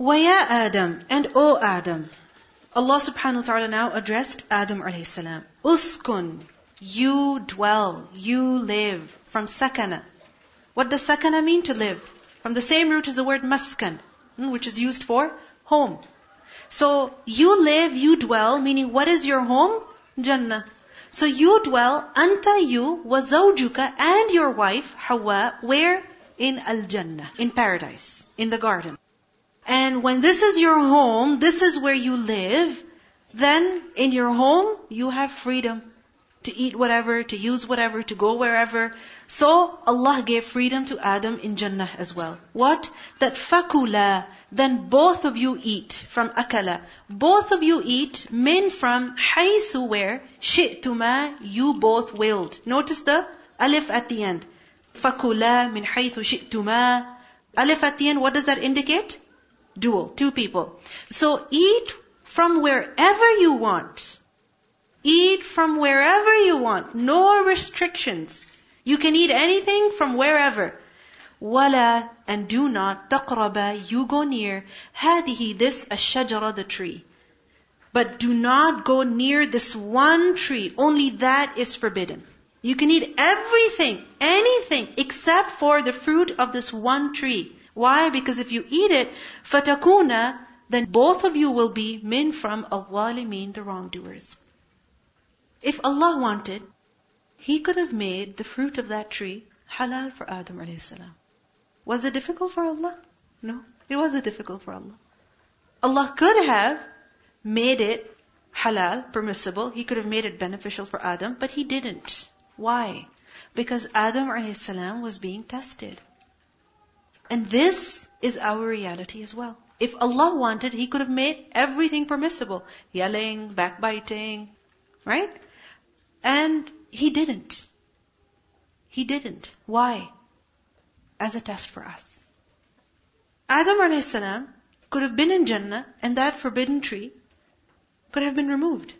وَيَا Adam, and O Adam. Allah subhanahu wa ta'ala now addressed Adam alayhi salam. Uskun, you dwell, you live. From sakana. What does sakana mean? To live. From the same root as the word maskan, hmm, which is used for home. So you live, you dwell, meaning what is your home? Jannah. So you dwell, anta you, wa zawjuka, and your wife, Hawa, where? In al-Jannah, in paradise, in the garden. And when this is your home, this is where you live, then in your home, you have freedom to eat whatever, to use whatever, to go wherever. So Allah gave freedom to Adam in Jannah as well. What? That fakula, then both of you eat from akala. Both of you eat min from haythu where shi'tuma, you both willed. Notice the alif at the end. Fakula min haythu shi'tuma. Alif at the end, what does that indicate? duo, two people. So eat from wherever you want. Eat from wherever you want. No restrictions. You can eat anything from wherever. Wala and do not taqraba, you go near hadihi this ashajara the tree. But do not go near this one tree. Only that is forbidden. You can eat everything, anything, except for the fruit of this one tree. Why? Because if you eat it, fatakuna, then both of you will be min from al-zalimin, the wrongdoers. If Allah wanted, He could have made the fruit of that tree halal for Adam a.s. Was it difficult for Allah? No, it wasn't difficult for Allah. Allah could have made it halal, permissible. He could have made it beneficial for Adam, but He didn't. Why? Because Adam a.s. was being tested. And this is our reality as well. If Allah wanted, He could have made everything permissible. Yelling, backbiting, right? And he didn't. He didn't. Why? As a test for us. Adam a.s. could have been in Jannah and that forbidden tree could have been removed.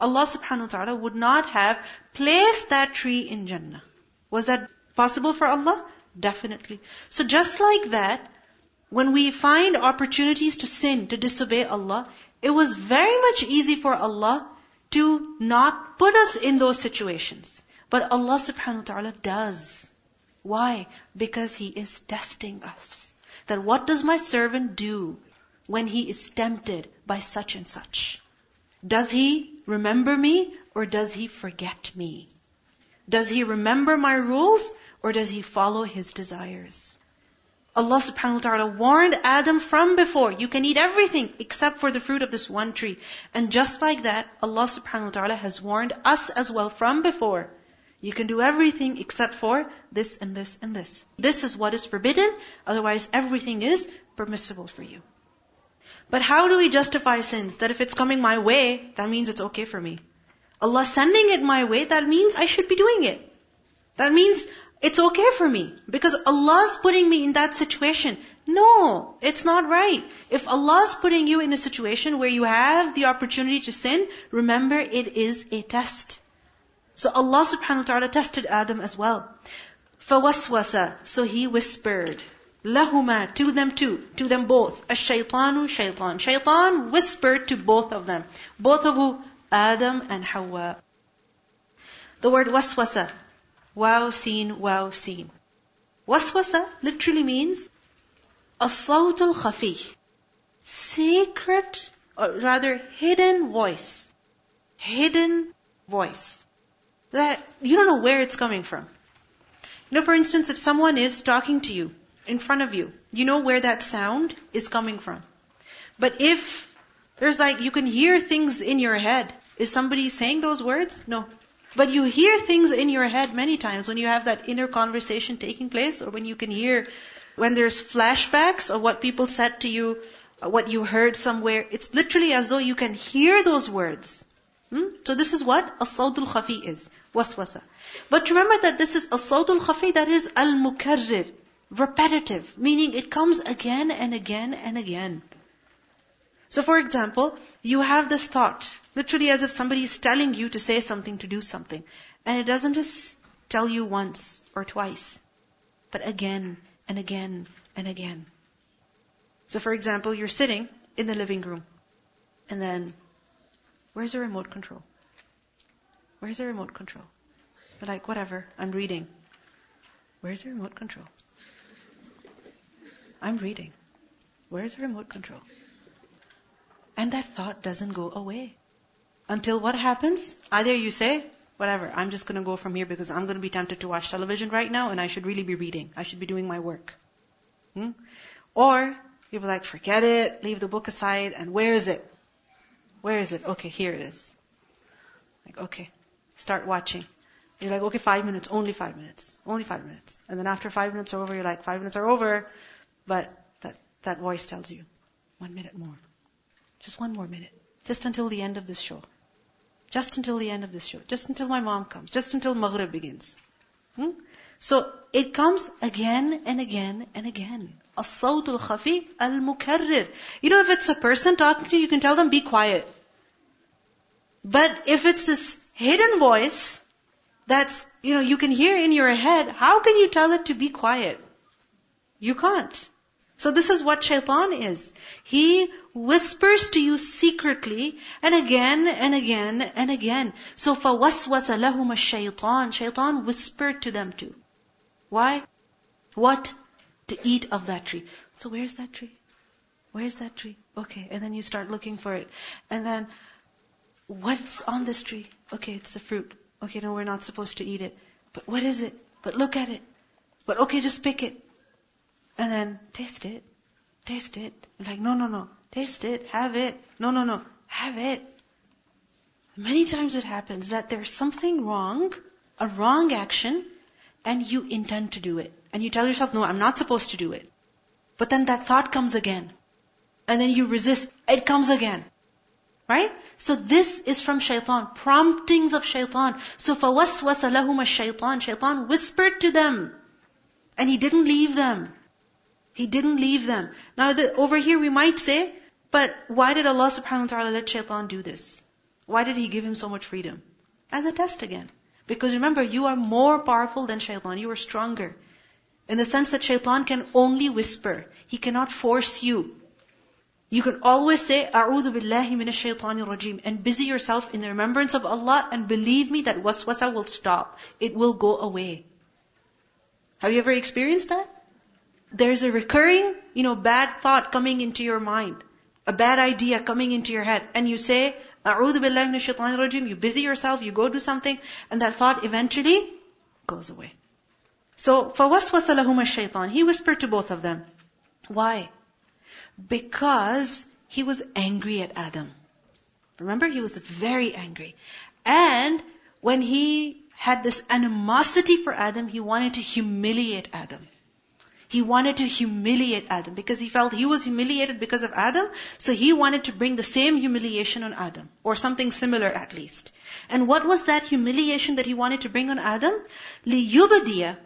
Allah subhanahu wa ta'ala would not have placed that tree in Jannah. Was that possible for Allah? Definitely. So just like that, when we find opportunities to sin, to disobey Allah, it was very much easy for Allah to not put us in those situations. But Allah subhanahu wa ta'ala does. Why? Because He is testing us. That what does my servant do when he is tempted by such and such? Does he remember me or does he forget me? Does he remember my rules or does he follow his desires? Allah subhanahu wa ta'ala warned Adam from before, you can eat everything except for the fruit of this one tree. And just like that, Allah subhanahu wa ta'ala has warned us as well from before. You can do everything except for this and this and this. This is what is forbidden, otherwise everything is permissible for you. But how do we justify sins? That if it's coming my way, that means it's okay for me. Allah sending it my way, that means I should be doing it. That means it's okay for me because Allah's putting me in that situation. No, it's not right. If Allah's putting you in a situation where you have the opportunity to sin, remember it is a test. So Allah subhanahu wa ta'ala tested Adam as well. فَوَسْوَسَ So he whispered. لَهُمَا To them too. To them both. الشَّيْطَانُ shaitan. Shaitan whispered to both of them. Both of who? Adam and Hawa. The word waswasa Wow seen, wow seen. Waswasa literally means a sawtul khafi. Secret, or rather hidden voice. Hidden voice. That you don't know where it's coming from. You know, for instance, if someone is talking to you in front of you, you know where that sound is coming from. But if there's like, you can hear things in your head. Is somebody saying those words? No. But you hear things in your head many times when you have that inner conversation taking place or when you can hear when there's flashbacks of what people said to you, what you heard somewhere. It's literally as though you can hear those words. Hmm? So this is what as-sawtul khafi is. Waswasa. But remember that this is as-sawtul khafi that is al-mukarrir. Repetitive. Meaning it comes again and again and again. So for example, you have this thought, literally as if somebody is telling you to say something, to do something. And it doesn't just tell you once or twice, but again and again and again. So for example, you're sitting in the living room, and then, where's the remote control? Where's the remote control? You're like, whatever, I'm reading. Where's the remote control? I'm reading. Where's the remote control? And that thought doesn't go away. Until what happens? Either you say, whatever, I'm just gonna go from here because I'm gonna be tempted to watch television right now and I should really be reading. I should be doing my work. Hmm? Or, you'll be like, forget it, leave the book aside, and where is it? Where is it? Okay, here it is. Like, okay, start watching. You're like, okay, five minutes, only five minutes, only five minutes. And then after five minutes are over, you're like, five minutes are over, but that, that voice tells you, one minute more. Just one more minute. Just until the end of this show. Just until the end of this show. Just until my mom comes. Just until Maghrib begins. Hmm? So it comes again and again and again. As-sawtul khafi al-mukarrir. You know, if it's a person talking to you, you can tell them, be quiet. But if it's this hidden voice that's, you know, you can hear in your head, how can you tell it to be quiet? You can't. So this is what shaitan is. He whispers to you secretly and again and again and again. So فَوَسْوَسَ لَهُمَ الشَّيْطَانِ Shaitan whispered to them too. Why? What? To eat of that tree. So where's that tree? Where's that tree? Okay, and then you start looking for it. And then, what's on this tree? Okay, it's the fruit. Okay, no, we're not supposed to eat it. But what is it? But look at it. But okay, just pick it. And then taste it. Taste it. Like, no, no, no. Taste it. Have it. No, no, no. Have it. Many times it happens that there's something wrong, a wrong action, and you intend to do it. And you tell yourself, no, I'm not supposed to do it. But then that thought comes again. And then you resist. It comes again. Right? So this is from shaitan. Promptings of shaitan. So فَوَسْوَسَ لَهُمَ الشَّيْطَانِ Shaitan whispered to them. And he didn't leave them. He didn't leave them. Now the, over here we might say, but why did Allah subhanahu wa ta'ala let shaitan do this? Why did He give him so much freedom? As a test again. Because remember, you are more powerful than shaitan. You are stronger. In the sense that shaitan can only whisper. He cannot force you. You can always say, أعوذ بالله من الشيطان الرجيم and busy yourself in the remembrance of Allah and believe me that waswasa will stop. It will go away. Have you ever experienced that? there's a recurring, you know, bad thought coming into your mind, a bad idea coming into your head, and you say, A'udhu billahi minash rajim, you busy yourself, you go do something, and that thought eventually goes away. So, فَوَسْوَسَ لَهُمَ الشَّيْطَانِ He whispered to both of them. Why? Because he was angry at Adam. Remember, he was very angry. And when he had this animosity for Adam, he wanted to humiliate Adam. He wanted to humiliate Adam because he felt he was humiliated because of Adam. So he wanted to bring the same humiliation on Adam or something similar at least. And what was that humiliation that he wanted to bring on Adam? لِيُبْدِيَ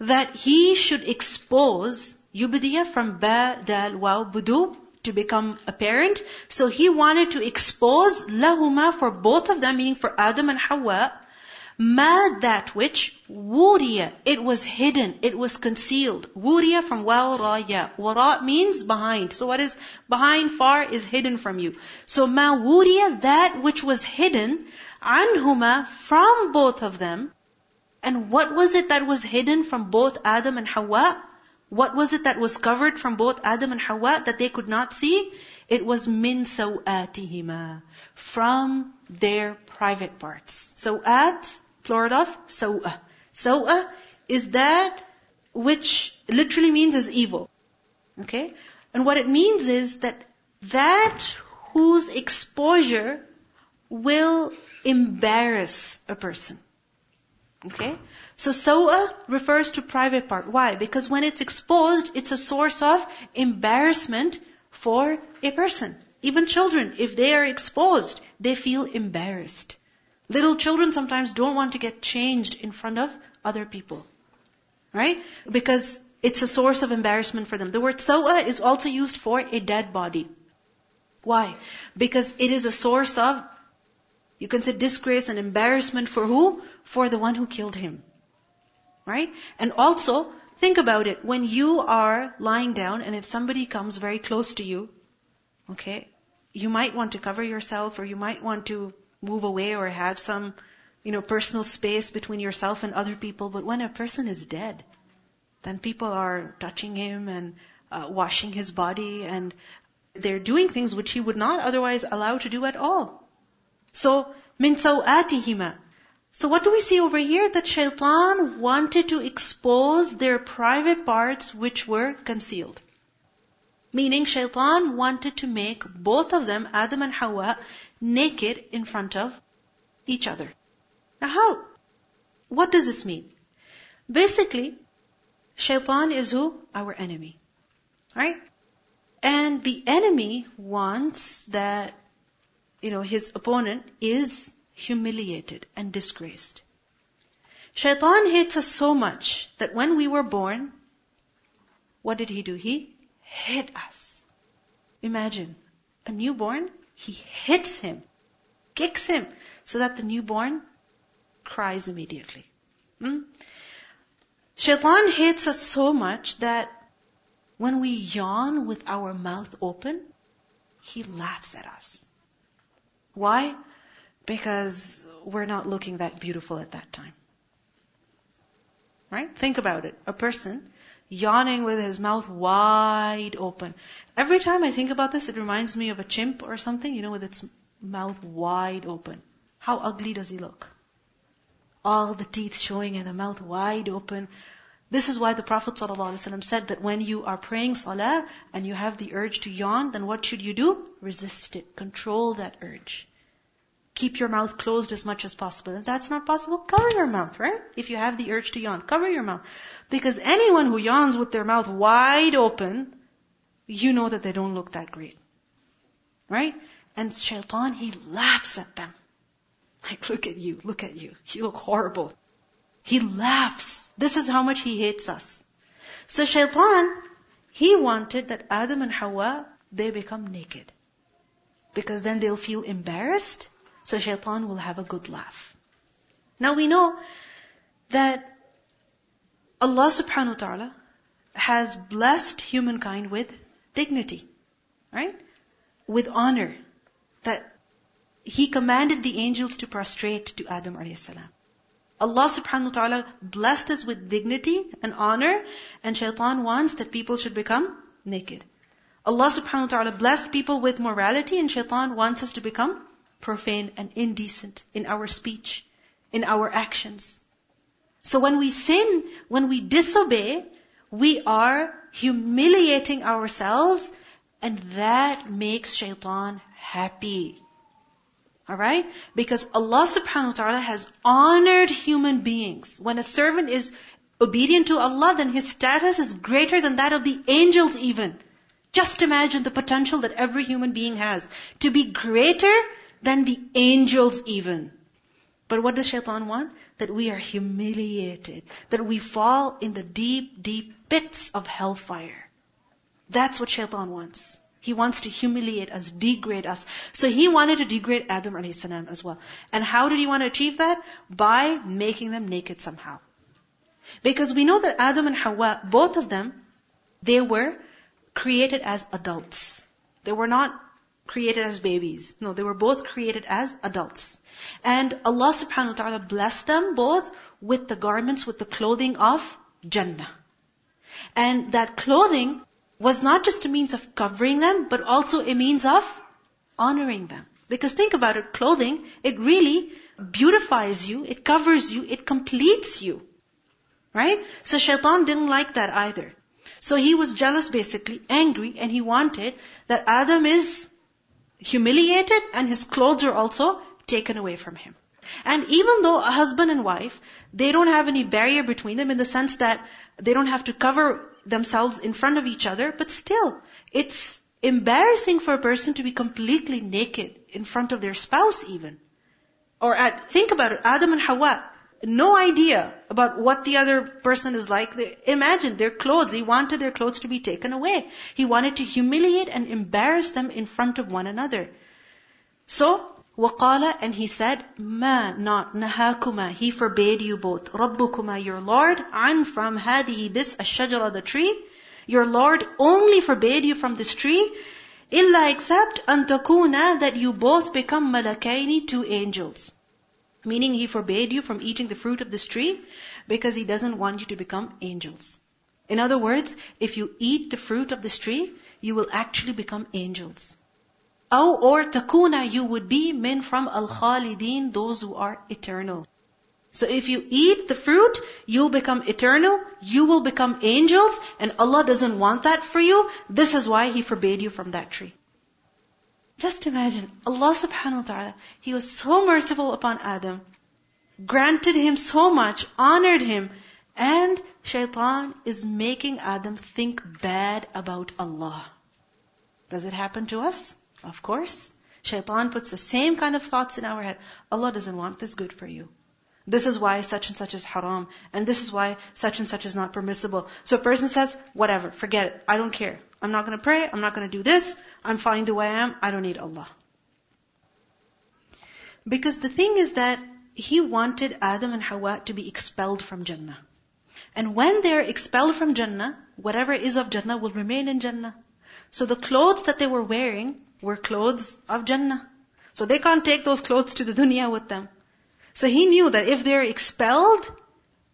That he should expose, yubdiya from ba, dal, waw, budu, to become apparent. So he wanted to expose lahuma for both of them, meaning for Adam and Hawa, Ma that which, wuriya, it was hidden, it was concealed. Wuriya from waraya. Wara means behind. So what is behind, far is hidden from you. So ma wuriya, that which was hidden, anhuma, from both of them. And what was it that was hidden from both Adam and Hawa? What was it that was covered from both Adam and Hawa that they could not see? It was min sawatihima. From their private parts. Sawat, plural of saw'a. Saw'a is that which literally means is evil. Okay? And what it means is that that whose exposure will embarrass a person. Okay? So saw'a refers to private part. Why? Because when it's exposed, it's a source of embarrassment for a person. Even children, if they are exposed, they feel embarrassed. Little children sometimes don't want to get changed in front of other people. Right? Because it's a source of embarrassment for them. The word sawa is also used for a dead body. Why? Because it is a source of, you can say disgrace and embarrassment for who? For the one who killed him. Right? And also, Think about it. When you are lying down and if somebody comes very close to you, okay, you might want to cover yourself or you might want to move away or have some, you know, personal space between yourself and other people. But when a person is dead, then people are touching him and uh, washing his body and they're doing things which he would not otherwise allow to do at all. So, min sawatihima. So what do we see over here? That shaitan wanted to expose their private parts which were concealed. Meaning shaitan wanted to make both of them, Adam and Hawa, naked in front of each other. Now how? What does this mean? Basically, shaitan is who? Our enemy. Right? And the enemy wants that, you know, his opponent is humiliated and disgraced. Shaitan hates us so much that when we were born, what did he do? He hit us. Imagine, a newborn, he hits him, kicks him, so that the newborn cries immediately. Hmm? Shaitan hates us so much that when we yawn with our mouth open, he laughs at us. Why? Because we're not looking that beautiful at that time. Right? Think about it. A person yawning with his mouth wide open. Every time I think about this, it reminds me of a chimp or something, you know, with its mouth wide open. How ugly does he look? All the teeth showing and the mouth wide open. This is why the Prophet ﷺ said that when you are praying salah and you have the urge to yawn, then what should you do? Resist it. Control that urge. Keep your mouth closed as much as possible. If that's not possible, cover your mouth, right? If you have the urge to yawn, cover your mouth. Because anyone who yawns with their mouth wide open, you know that they don't look that great. Right? And shaitan, he laughs at them. Like, look at you, look at you. You look horrible. He laughs. This is how much he hates us. So shaitan, he wanted that Adam and Hawa, they become naked. Because then they'll feel embarrassed. So shaitan will have a good laugh. Now we know that Allah subhanahu wa ta'ala has blessed humankind with dignity, right? With honor. That He commanded the angels to prostrate to Adam alayhi salam. Allah subhanahu wa ta'ala blessed us with dignity and honor, and shaitan wants that people should become naked. Allah subhanahu wa ta'ala blessed people with morality, and shaitan wants us to become profane and indecent in our speech, in our actions. So when we sin, when we disobey, we are humiliating ourselves and that makes shaitan happy. Alright? Because Allah subhanahu wa ta'ala has honored human beings. When a servant is obedient to Allah, then his status is greater than that of the angels even. Just imagine the potential that every human being has to be greater than the angels even. But what does shaitan want? That we are humiliated. That we fall in the deep, deep pits of hellfire. That's what shaitan wants. He wants to humiliate us, degrade us. So he wanted to degrade Adam a.s. as well. And how did he want to achieve that? By making them naked somehow. Because we know that Adam and Hawa, both of them, they were created as adults. They were not created as babies. No, they were both created as adults. And Allah subhanahu wa ta'ala blessed them both with the garments, with the clothing of Jannah. And that clothing was not just a means of covering them, but also a means of honoring them. Because think about it, clothing, it really beautifies you, it covers you, it completes you. Right? So shaitan didn't like that either. So he was jealous basically, angry, and he wanted that Adam is humiliated and his clothes are also taken away from him. And even though a husband and wife, they don't have any barrier between them in the sense that they don't have to cover themselves in front of each other, but still, it's embarrassing for a person to be completely naked in front of their spouse even. Or at, think about it, Adam and Hawa, no idea about what the other person is like. They, imagine their clothes. He wanted their clothes to be taken away. He wanted to humiliate and embarrass them in front of one another. So, وَقَالَ And he said, مَا not نَهَاكُمَا He forbade you both. رَبُّكُمَا Your Lord, عَنْ from هذه this الشجرة the tree. Your Lord only forbade you from this tree, إِلَّا except أَن تَكُونَا that you both become malakaini, two angels. Meaning he forbade you from eating the fruit of this tree because he doesn't want you to become angels. In other words, if you eat the fruit of this tree, you will actually become angels. أو or takuna, you would be men from al-khalidin, those who are eternal. So if you eat the fruit, you'll become eternal, you will become angels, and Allah doesn't want that for you. This is why He forbade you from that tree. Just imagine, Allah subhanahu wa ta'ala, He was so merciful upon Adam, granted him so much, honored him, and shaitan is making Adam think bad about Allah. Does it happen to us? Of course. Shaitan puts the same kind of thoughts in our head. Allah doesn't want this good for you. This is why such and such is haram, and this is why such and such is not permissible. So a person says, whatever, forget it. I don't care. I'm not going to pray. I'm not going to do this. I'm fine the way I am. I don't need Allah. Because the thing is that he wanted Adam and Hawa to be expelled from Jannah. And when they're expelled from Jannah, whatever is of Jannah will remain in Jannah. So the clothes that they were wearing were clothes of Jannah. So they can't take those clothes to the dunya with them. So he knew that if they're expelled,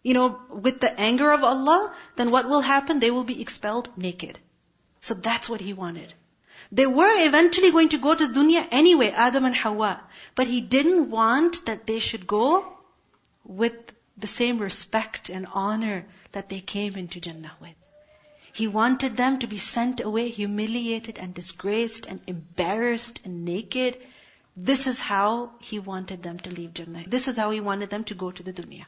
you know, with the anger of Allah, then what will happen? They will be expelled naked. So that's what he wanted. They were eventually going to go to dunya anyway, Adam and Hawa. But he didn't want that they should go with the same respect and honor that they came into Jannah with. He wanted them to be sent away humiliated and disgraced and embarrassed and naked. This is how he wanted them to leave Jannah. This is how he wanted them to go to the dunya.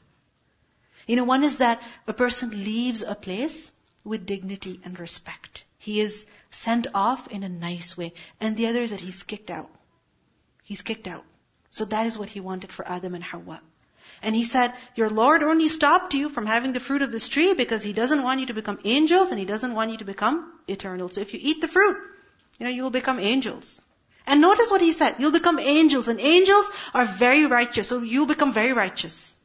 You know, one is that a person leaves a place with dignity and respect. He is sent off in a nice way. And the other is that he's kicked out. He's kicked out. So that is what he wanted for Adam and Hawa. And he said, Your Lord only stopped you from having the fruit of this tree because He doesn't want you to become angels and He doesn't want you to become eternal. So if you eat the fruit, you know, you will become angels. And notice what He said. You'll become angels and angels are very righteous. So you'll become very righteous.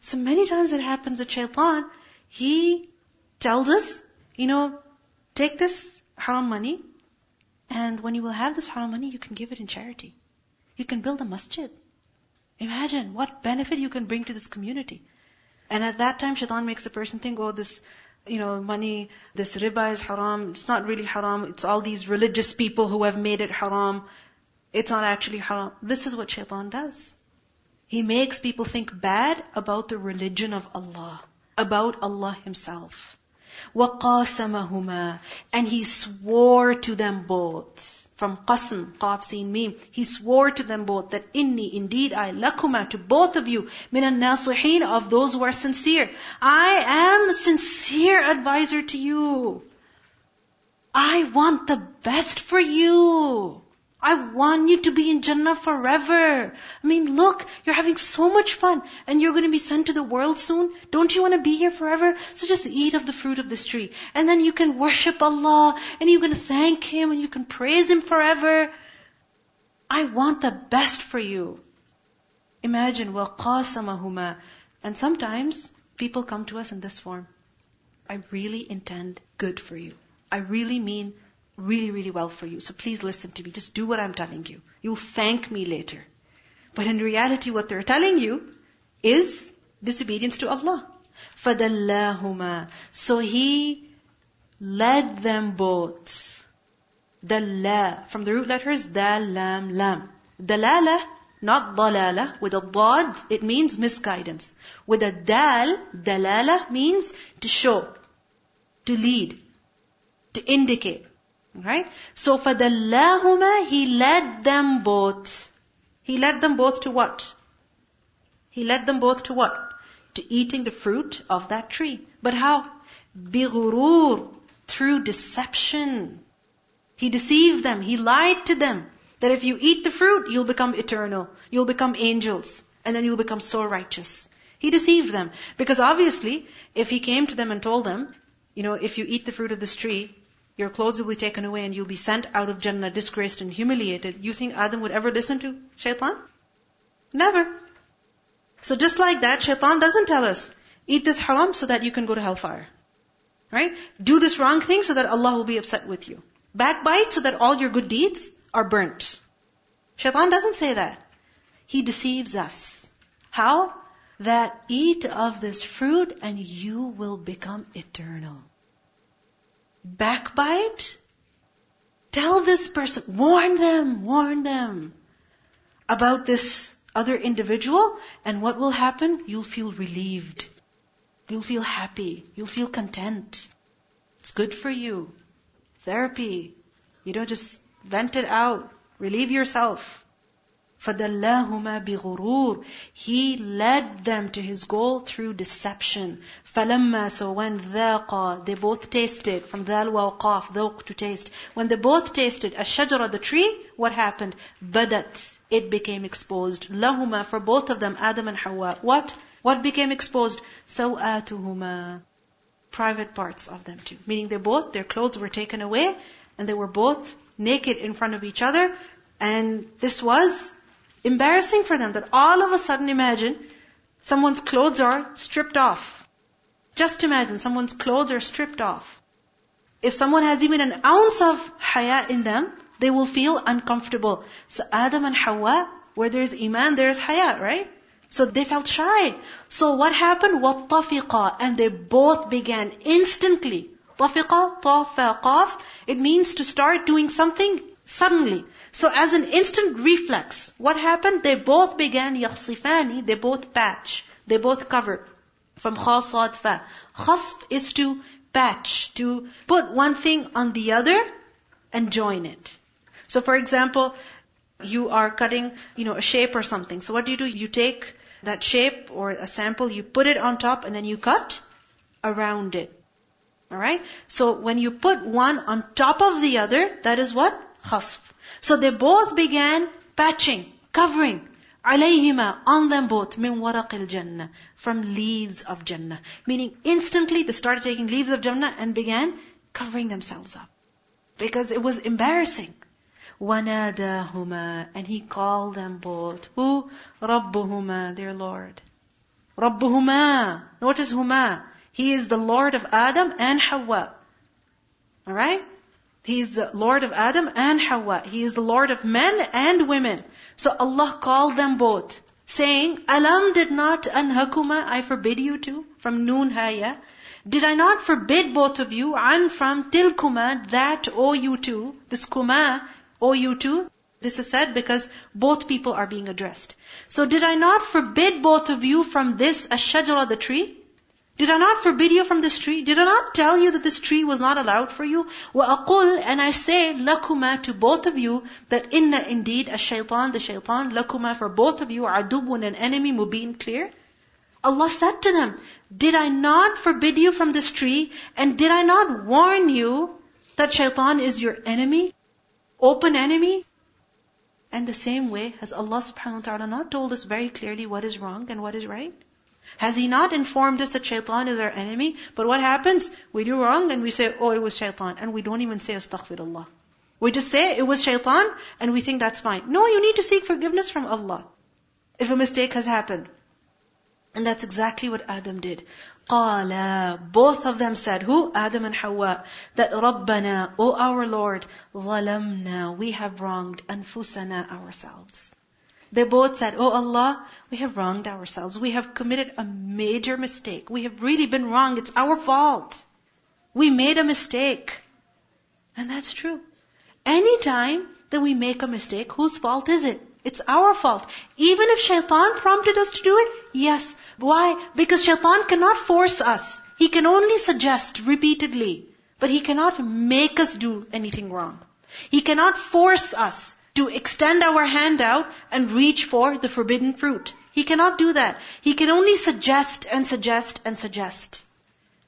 So many times it happens at shaitan, he tells us, you know, take this haram money and when you will have this haram money, you can give it in charity. You can build a masjid. Imagine what benefit you can bring to this community. And at that time, shaitan makes a person think, oh, this, you know, money, this riba is haram. It's not really haram. It's all these religious people who have made it haram. It's not actually haram. This is what shaitan does. He makes people think bad about the religion of Allah, about Allah Himself. وَقَاسَمَهُمَا And He swore to them both. From qasm, qaf, sin, mim. He swore to them both that inni, indeed I, lakuma, to both of you, minan nasihin, of those who are sincere. I am sincere advisor to you. I want the best for you. I want you to be in Jannah forever. I mean, look, you're having so much fun and you're going to be sent to the world soon. Don't you want to be here forever? So just eat of the fruit of this tree. And then you can worship Allah and you can thank Him and you can praise Him forever. I want the best for you. Imagine, وَقَاسَمَهُمَا And sometimes people come to us in this form. I really intend good for you. I really mean really, really well for you. So please listen to me. Just do what I'm telling you. You'll thank me later. But in reality, what they're telling you is disobedience to Allah. فَدَلَّاهُمَا So He led them both. Dalla. From the root letters, dal, lam, lam. Dalala, not dalala. With a dad, it means misguidance. With a dal, dalala means to show, to lead, to indicate. Right? So فَدَلَّاهُمَا He led them both. He led them both to what? He led them both to what? To eating the fruit of that tree. But how? بِغُرُورٍ Through deception. He deceived them. He lied to them. That if you eat the fruit, you'll become eternal. You'll become angels. And then you'll become so righteous. He deceived them. Because obviously, if he came to them and told them, you know, if you eat the fruit of this tree, your clothes will be taken away and you'll be sent out of Jannah disgraced and humiliated. You think Adam would ever listen to shaitan? Never. So just like that, shaitan doesn't tell us, eat this haram so that you can go to hellfire. Right? Do this wrong thing so that Allah will be upset with you. Backbite so that all your good deeds are burnt. Shaitan doesn't say that. He deceives us. How? That eat of this fruit and you will become eternal. Backbite? Tell this person, warn them, warn them about this other individual and what will happen? You'll feel relieved. You'll feel happy. You'll feel content. It's good for you. Therapy. You don't just vent it out. Relieve yourself. فَدَلَّاهُمَا بِغُرُورٍ He led them to his goal through deception. فَلَمَّا So when ذَاقَا They both tasted. From ذَال وَوْقَاف ذَوْق to taste. When they both tasted الشجرة the tree, what happened? بَدَت It became exposed. لَهُمَا For both of them, Adam and Hawa. What? What became exposed? سَوْآتُهُمَا Private parts of them too. Meaning they both, their clothes were taken away, and they were both naked in front of each other, and this was embarrassing for them that all of a sudden imagine someone's clothes are stripped off. Just imagine someone's clothes are stripped off. If someone has even an ounce of haya in them, they will feel uncomfortable. So Adam and Hawa, where there's iman, there's haya, right? So they felt shy. So what happened? وَالطَّفِقَا And they both began instantly. طَفِقَا, طَفَقَاف. It means to start doing something suddenly. So as an instant reflex, what happened? They both began yakhsifani, they both patch, they both cover. From fa. Khasf is to patch, to put one thing on the other and join it. So for example, you are cutting, you know, a shape or something. So what do you do? You take that shape or a sample, you put it on top and then you cut around it. Alright? So when you put one on top of the other, that is what? Khasf. So they both began patching, covering. عليهما on them both من ورق الجنة from leaves of Jannah. Meaning instantly they started taking leaves of Jannah and began covering themselves up. Because it was embarrassing. وَنَادَاهُمَا And he called them both. Who? رَبُّهُمَا Their Lord. رَبُّهُمَا Notice huma. He is the Lord of Adam and Hawa. Alright? He is the Lord of Adam and Hawa. He is the Lord of men and women. So Allah called them both, saying, Alam did not anhakuma, I forbid you to, from noon haya. Did I not forbid both of you, an from tilkuma, that owe you two, this kuma, owe you to? This is said because both people are being addressed. So did I not forbid both of you from this, ashajara, the tree? Did I not forbid you from this tree? Did I not tell you that this tree was not allowed for you? وَأَقُلْ And I say, لَكُمَا To both of you, that inna indeed, a shaitan, the shaitan, لَكُمَا For both of you, عَدُوٌ An enemy, mubin, clear. Allah said to them, Did I not forbid you from this tree? And did I not warn you that shaitan is your enemy? Open enemy? And the same way, has Allah subhanahu wa ta'ala not told us very clearly what is wrong and what is right? Has He not informed us that shaitan is our enemy? But what happens? We do wrong and we say, oh, it was shaitan. And we don't even say astaghfirullah. We just say it was shaitan and we think that's fine. No, you need to seek forgiveness from Allah. If a mistake has happened. And that's exactly what Adam did. قَالَا Both of them said, who? Adam and Hawa. That رَبَّنَا, O our Lord, ظَلَمْنَا We have wronged أَنفُسَنَا ourselves. They both said, Oh Allah, we have wronged ourselves. We have committed a major mistake. We have really been wrong. It's our fault. We made a mistake. And that's true. Anytime that we make a mistake, whose fault is it? It's our fault. Even if shaitan prompted us to do it, yes. Why? Because shaitan cannot force us. He can only suggest repeatedly. But he cannot make us do anything wrong. He cannot force us to extend our hand out and reach for the forbidden fruit. He cannot do that. He can only suggest and suggest and suggest.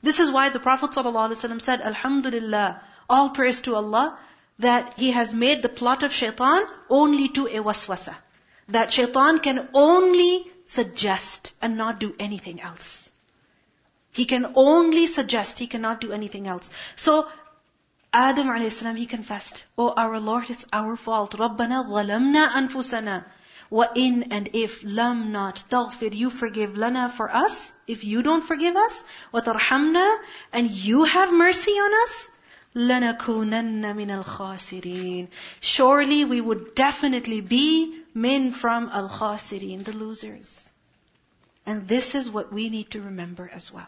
This is why the Prophet ﷺ said, Alhamdulillah, all praise to Allah, that He has made the plot of shaitan only to a waswasa. That shaitan can only suggest and not do anything else. He can only suggest, he cannot do anything else. So, Adam alayhi he confessed, Oh our Lord, it's our fault. رَبَّنَا ظَلَمْنَا أَنفُسَنَا وَإِن and if lam not تغفر you forgive lana for us, if you don't forgive us, وَتَرْحَمْنَا and you have mercy on us, لَنَكُونَنَّ مِنَ الْخَاسِرِينَ Surely we would definitely be min from al-khasirin, the losers. And this is what we need to remember as well.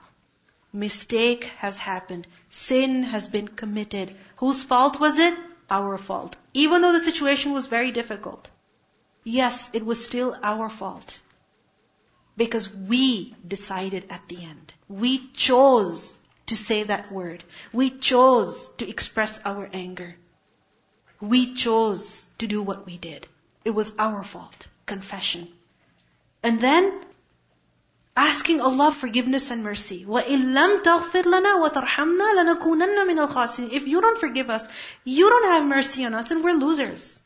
Mistake has happened. Sin has been committed. Whose fault was it? Our fault. Even though the situation was very difficult. Yes, it was still our fault. Because we decided at the end. We chose to say that word. We chose to express our anger. We chose to do what we did. It was our fault. Confession. And then asking Allah forgiveness and mercy. وَإِن لَمْ تَغْفِرْ لَنَا وَتَرْحَمْنَا لَنَكُونَنَّ مِنَ الْخَاسِرِينَ If you don't forgive us, you don't have mercy on us, then we're losers.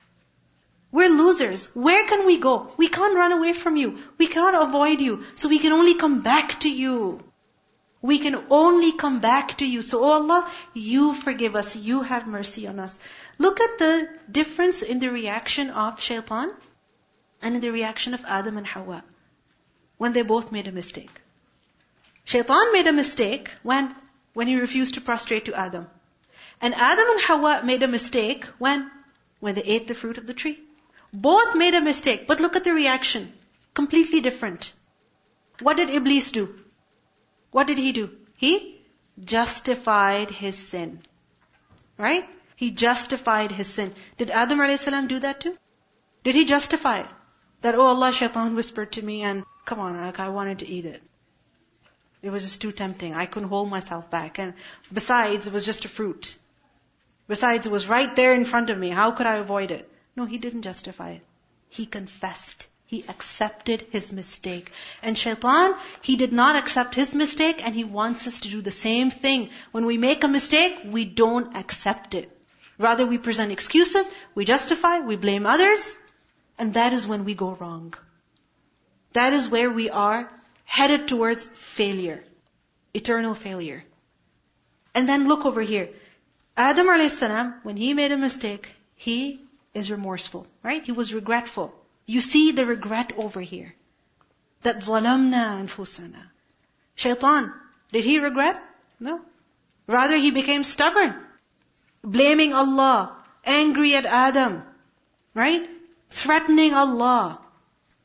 We're losers. Where can we go? We can't run away from you. We cannot avoid you. So we can only come back to you. We can only come back to you. So, oh Allah, you forgive us. You have mercy on us. Look at the difference in the reaction of shaitan and in the reaction of Adam and Hawa when they both made a mistake. Shaitan made a mistake when, when he refused to prostrate to Adam. And Adam and Hawa made a mistake when, when they ate the fruit of the tree. Both made a mistake, but look at the reaction. Completely different. What did Iblis do? What did he do? He justified his sin. Right? He justified his sin. Did Adam a.s. do that too? Did he justify it? That, oh Allah, shaitan whispered to me and, come on, like I wanted to eat it. It was just too tempting. I couldn't hold myself back. And besides, it was just a fruit. Besides, it was right there in front of me. How could I avoid it? No, he didn't justify it. He confessed. He accepted his mistake. And shaitan, he did not accept his mistake and he wants us to do the same thing. When we make a mistake, we don't accept it. Rather, we present excuses, we justify, we blame others, and that is when we go wrong. That is where we are headed towards failure. Eternal failure. And then look over here. Adam a.s., when he made a mistake, he is remorseful, right? He was regretful. You see the regret over here. That zalamna anfusana. Shaitan, did he regret? No. Rather, he became stubborn, blaming Allah, angry at Adam, right? Threatening Allah.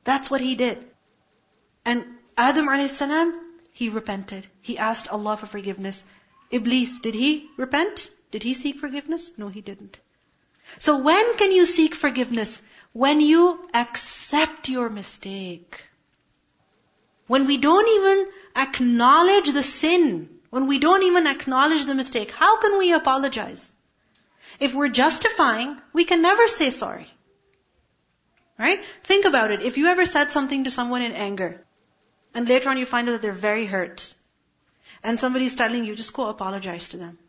That's what he did. And Adam a.s., he repented. He asked Allah for forgiveness. Iblis, did he repent? Did he seek forgiveness? No, he didn't. So when can you seek forgiveness? When you accept your mistake. When we don't even acknowledge the sin, when we don't even acknowledge the mistake, how can we apologize? If we're justifying, we can never say sorry. Right? Think about it. If you ever said something to someone in anger, and later on you find out that they're very hurt, and somebody's telling you, just go apologize to them.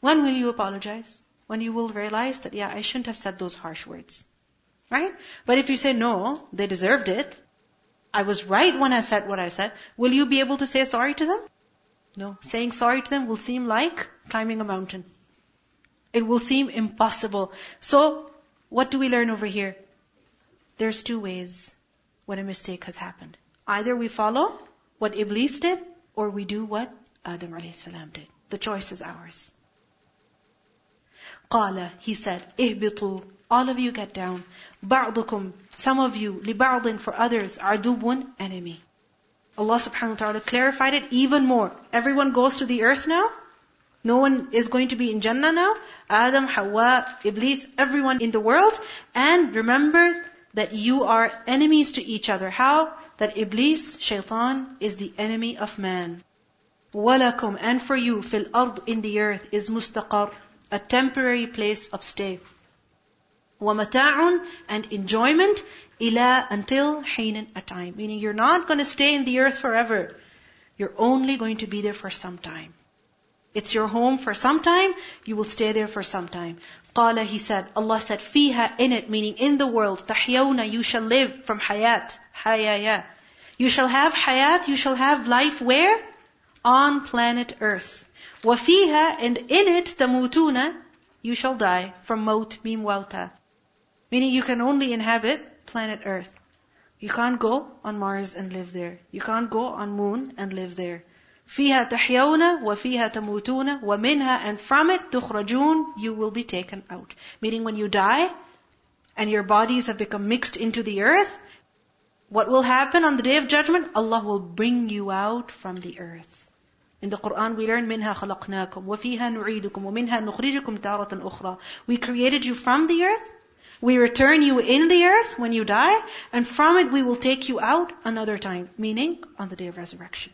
When will you apologize? when you will realize that, yeah, I shouldn't have said those harsh words. Right? But if you say, no, they deserved it, I was right when I said what I said, will you be able to say sorry to them? No. Saying sorry to them will seem like climbing a mountain. It will seem impossible. So, what do we learn over here? There's two ways when a mistake has happened. Either we follow what Iblis did, or we do what Adam a.s. did. The choice is ours. قال, he said, اهبطوا, all of you get down. بعضكم, some of you, لبعض for others, عدو, enemy. Allah subhanahu wa ta'ala clarified it even more. Everyone goes to the earth now. No one is going to be in Jannah now. Adam, Hawa, Iblis, everyone in the world. And remember that you are enemies to each other. How? That Iblis, shaitan, is the enemy of man. وَلَكُمْ And for you, fil ard in the earth, is mustaqar, a temporary place of stay. وَمَتَاعٌ and enjoyment ila until حين a time. Meaning you're not going to stay in the earth forever. You're only going to be there for some time. It's your home for some time, you will stay there for some time. Qala, he said, Allah said, fiha in it, meaning in the world, tahyawna, you shall live from hayat, hayaya. You shall have hayat, you shall have life where? On planet earth. Wafiha, and in it, tamutuna, you shall die from maut, mim. Meaning you can only inhabit planet earth. You can't go on Mars and live there. You can't go on moon and live there. فيها تحيون وفيها تموتون ومنها and from it تخرجون you will be taken out. Meaning when you die and your bodies have become mixed into the earth, what will happen on the day of judgment? Allah will bring you out from the earth. In the Quran we learn منها خلقناكم وفيها نعيدكم ومنها نخرجكم تارة أخرى. We created you from the earth. We return you in the earth when you die, and from it we will take you out another time, meaning on the day of resurrection.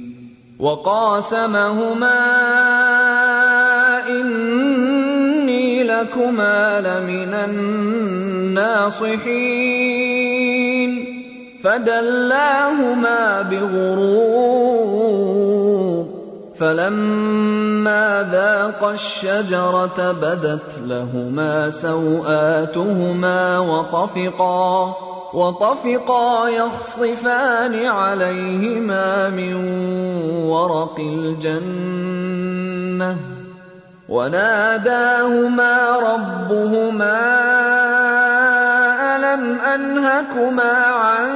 وقاسمهما إني لكما لمن الناصحين. فدلاهما بغرور فلما ذاقا الشجرة بدت لهما سوآتهما وطفقا. وطفقا يخصفان عليهما من ورق الجنة وناداهما ربهما ألم أنهكما عن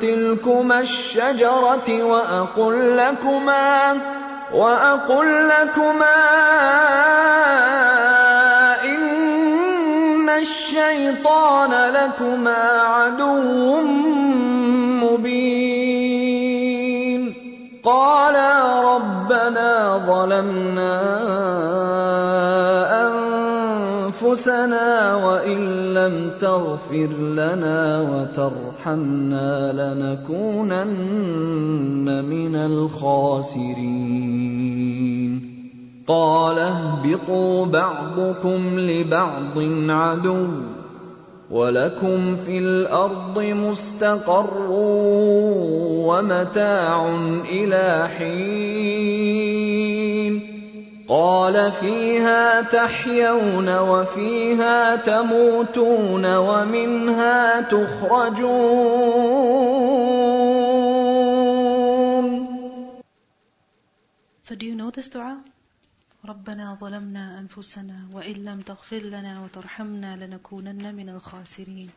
تلكما الشجرة وأقل لكما وأقل لكما الشيطان لكما عدو مبين. قالا ربنا ظلمنا أنفسنا وإن لم تغفر لنا وترحمنا لنكونن من الخاسرين. قال اهبطوا بعضكم لبعض عدو ولكم في الأرض مستقر ومتاع إلى حين قال فيها تحيون وفيها تموتون ومنها تخرجون So do you know this dua? ربنا ظلمنا أنفسنا وإن لم تغفر لنا وترحمنا لنكونن من الخاسرين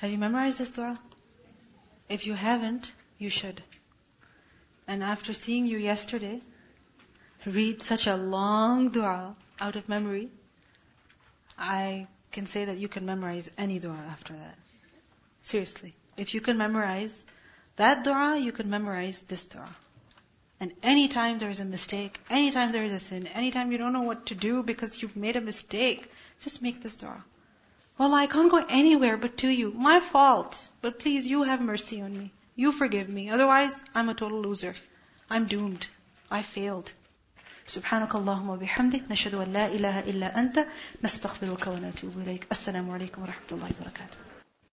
Have you memorized this dua? If you haven't, you should. And after seeing you yesterday, read such a long dua out of memory, I can say that you can memorize any dua after that. Seriously. If you can memorize that dua, you can memorize this dua. And anytime there is a mistake, anytime there is a sin, anytime you don't know what to do because you've made a mistake, just make this dua. Well, I can't go anywhere but to you. My fault. But please, you have mercy on me. You forgive me. Otherwise, I'm a total loser. I'm doomed. I failed. سبحانك اللهم وبحمدك نشهد أن لا إله إلا أنت نستغفرك ونتوب إليك السلام عليكم ورحمة الله وبركاته